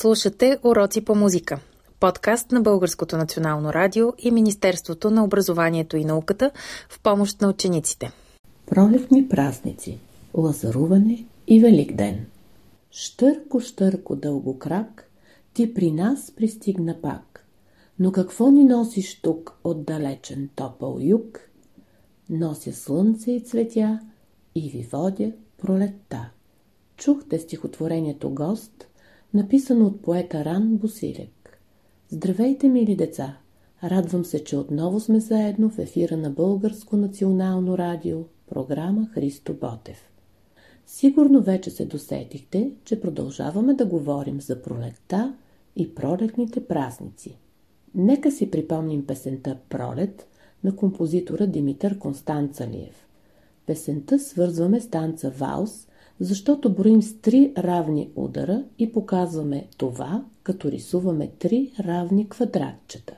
Слушате Уроци по музика. Подкаст на Българското национално радио и Министерството на образованието и науката в помощ на учениците. Пролетни празници, лазаруване и Великден. Штърко, штърко, дългокрак, ти при нас пристигна пак. Но какво ни носиш тук от далечен топъл юг? Нося слънце и цветя и ви водя пролетта. Чухте стихотворението Гост, написано от поета Ран Босилек. Здравейте, мили деца! Радвам се, че отново сме заедно в ефира на Българско национално радио, програма Христо Ботев. Сигурно вече се досетихте, че продължаваме да говорим за пролетта и пролетните празници. Нека си припомним песента «Пролет» на композитора Димитър Констанцалиев. Песента свързваме с танца Ваус, защото броим с три равни удара и показваме това, като рисуваме три равни квадратчета.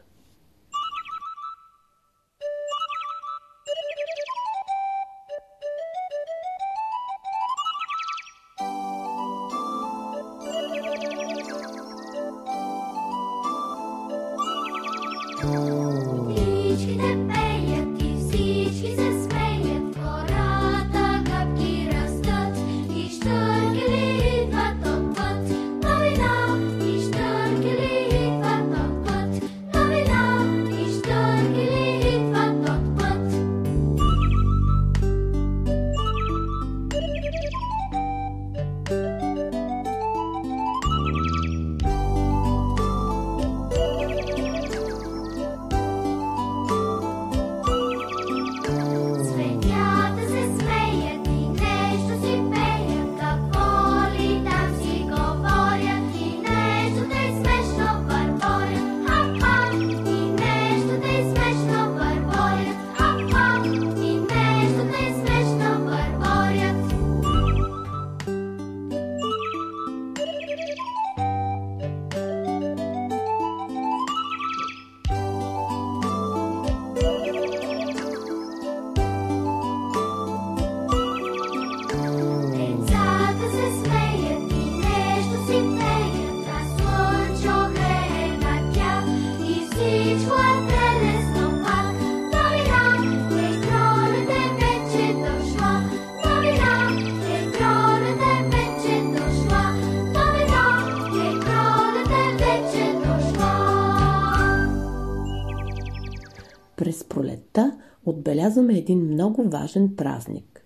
Отбелязваме един много важен празник.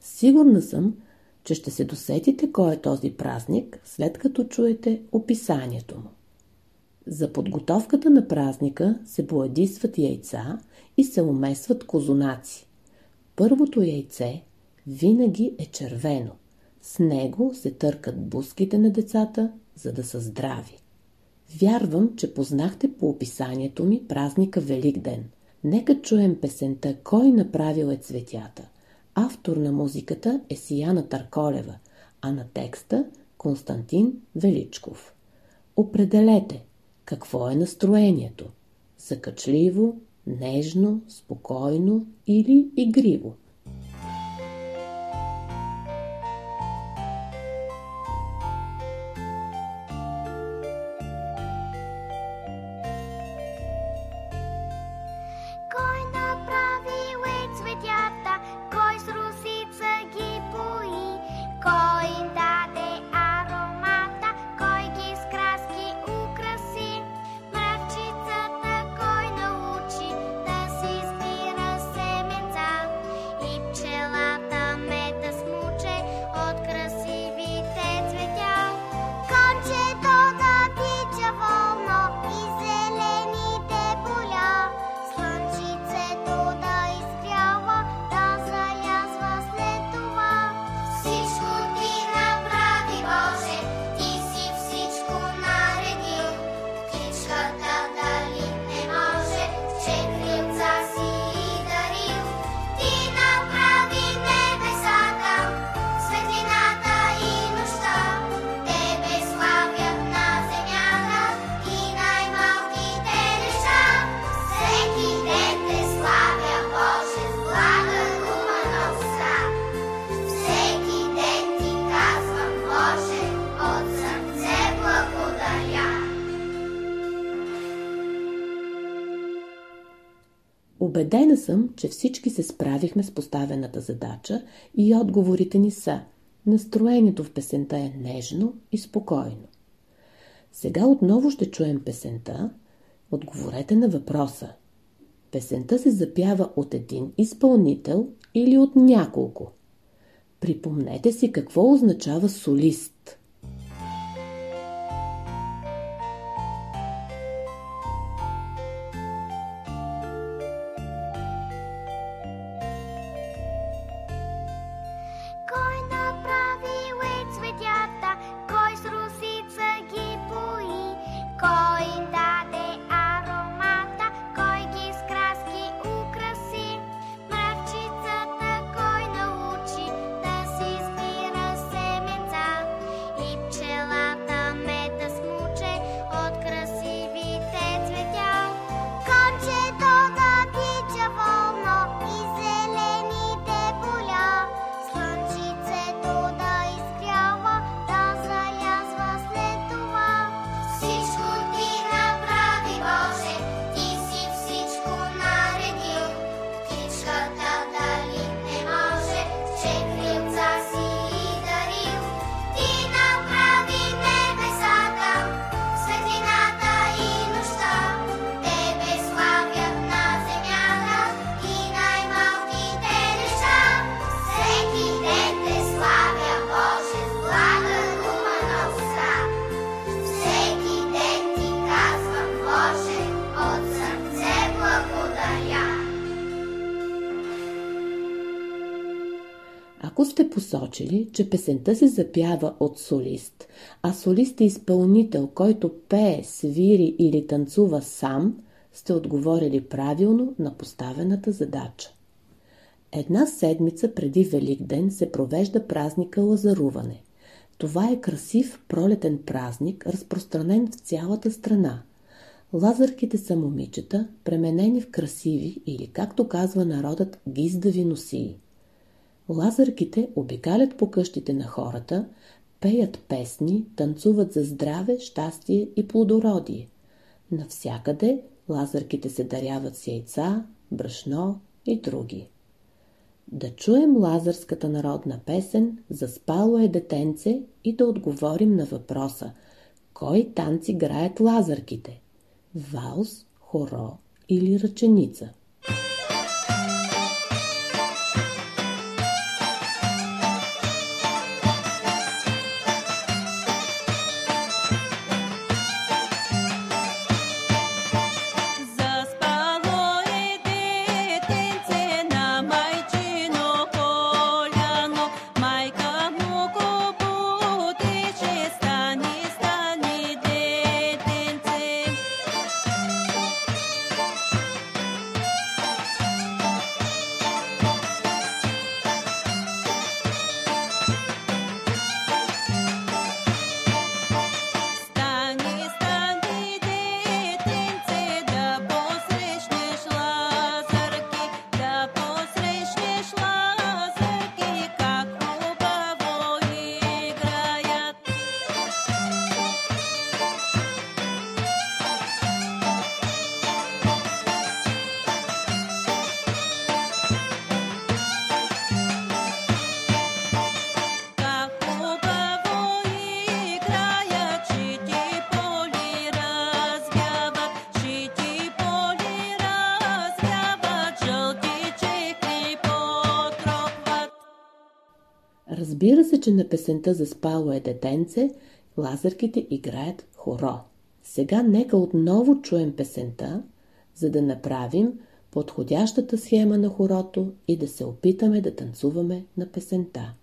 Сигурна съм, че ще се досетите кой е този празник, след като чуете описанието му. За подготовката на празника се боядисват яйца и се умесват козунаци. Първото яйце винаги е червено. С него се търкат буските на децата, за да са здрави. Вярвам, че познахте по описанието ми празника Великден – Нека чуем песента «Кой направил е цветята». Автор на музиката е Сияна Тарколева, а на текста Константин Величков. Определете какво е настроението. Закачливо, нежно, спокойно или игриво – Обедена съм, че всички се справихме с поставената задача и отговорите ни са Настроението в песента е нежно и спокойно. Сега отново ще чуем песента. Отговорете на въпроса. Песента се запява от един изпълнител или от няколко. Припомнете си какво означава солист. Че песента се запява от солист, а солист е изпълнител, който пее, свири или танцува сам, сте отговорили правилно на поставената задача. Една седмица преди Велик ден се провежда празника Лазаруване. Това е красив пролетен празник, разпространен в цялата страна. Лазарките са момичета, пременени в красиви или, както казва народът, гиздави носии. Лазарките обикалят по къщите на хората, пеят песни, танцуват за здраве, щастие и плодородие. Навсякъде лазарките се даряват с яйца, брашно и други. Да чуем лазарската народна песен «Заспало е детенце» и да отговорим на въпроса Кой танци играят лазарките? Валс, хоро или ръченица? Разбира се, че на песента за спало е детенце, лазърките играят хоро. Сега нека отново чуем песента, за да направим подходящата схема на хорото и да се опитаме да танцуваме на песента.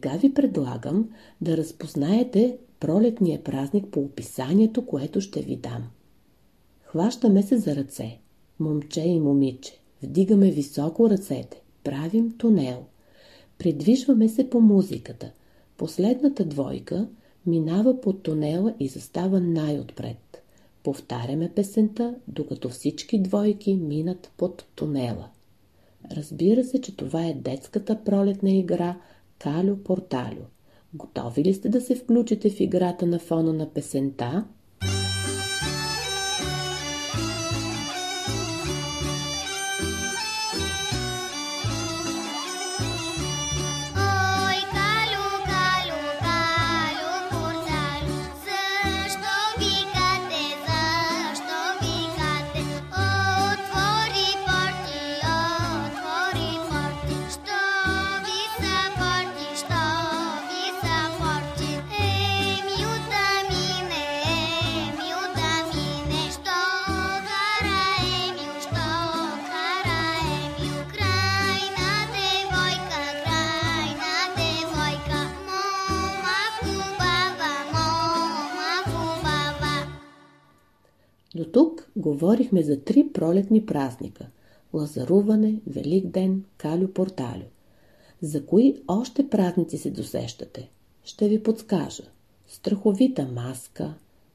Сега ви предлагам да разпознаете пролетния празник по описанието, което ще ви дам. Хващаме се за ръце, момче и момиче. Вдигаме високо ръцете, правим тунел. Придвижваме се по музиката. Последната двойка минава под тунела и застава най-отпред. Повтаряме песента, докато всички двойки минат под тунела. Разбира се, че това е детската пролетна игра Калю Порталю. Готови ли сте да се включите в играта на фона на песента? Говорихме за три пролетни празника – Лазаруване, Велик ден, Калю Порталю. За кои още празници се досещате? Ще ви подскажа. Страховита маска,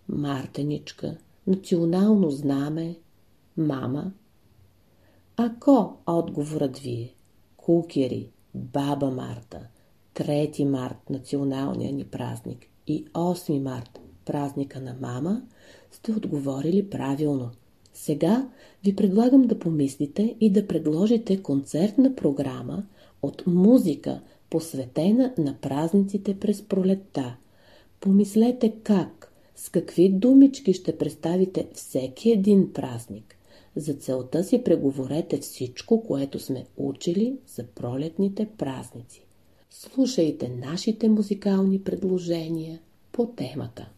Мартеничка, Национално знаме, Мама. Ако отговорът ви е Кукери, Баба Марта, 3 март, националния ни празник и 8 март, празника на мама, сте отговорили правилно. Сега ви предлагам да помислите и да предложите концертна програма от музика, посветена на празниците през пролетта. Помислете как, с какви думички ще представите всеки един празник. За целта си преговорете всичко, което сме учили за пролетните празници. Слушайте нашите музикални предложения по темата.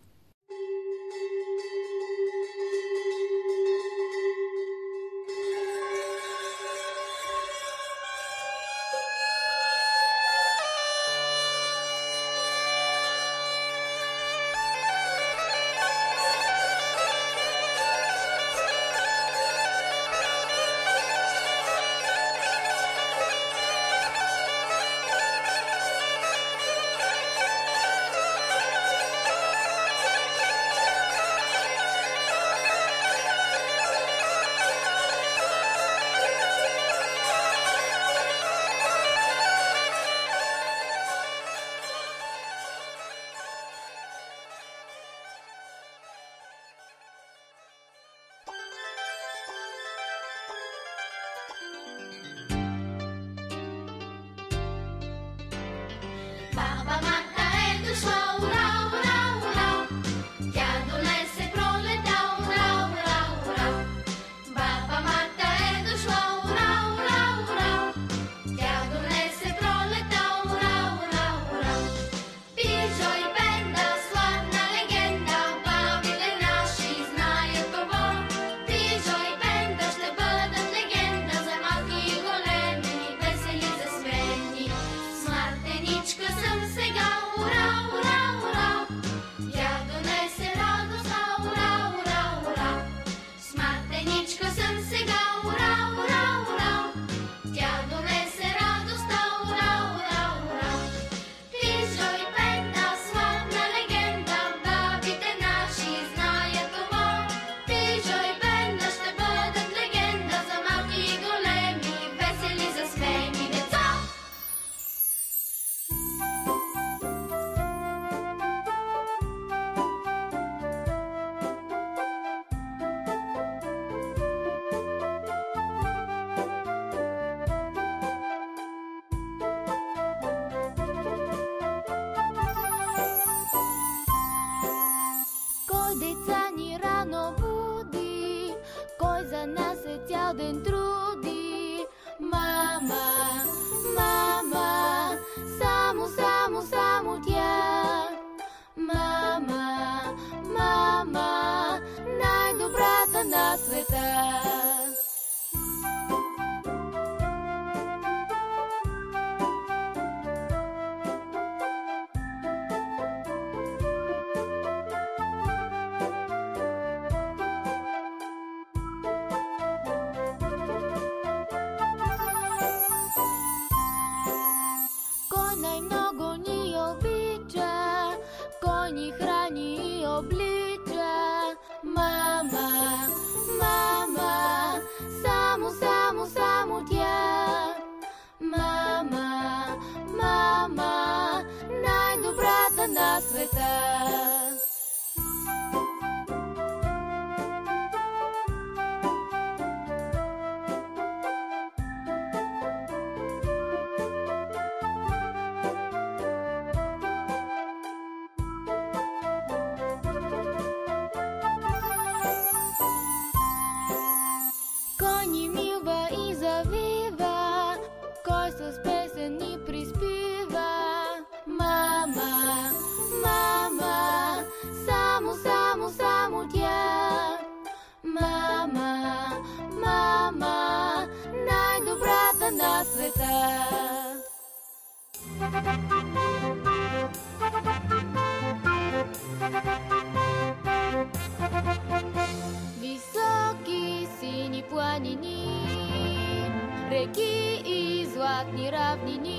и златни равнини,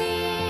е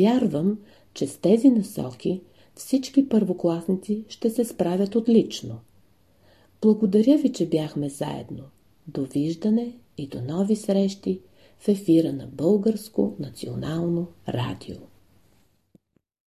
Вярвам, че с тези насоки всички първокласници ще се справят отлично. Благодаря ви, че бяхме заедно. Довиждане и до нови срещи в ефира на Българско национално радио.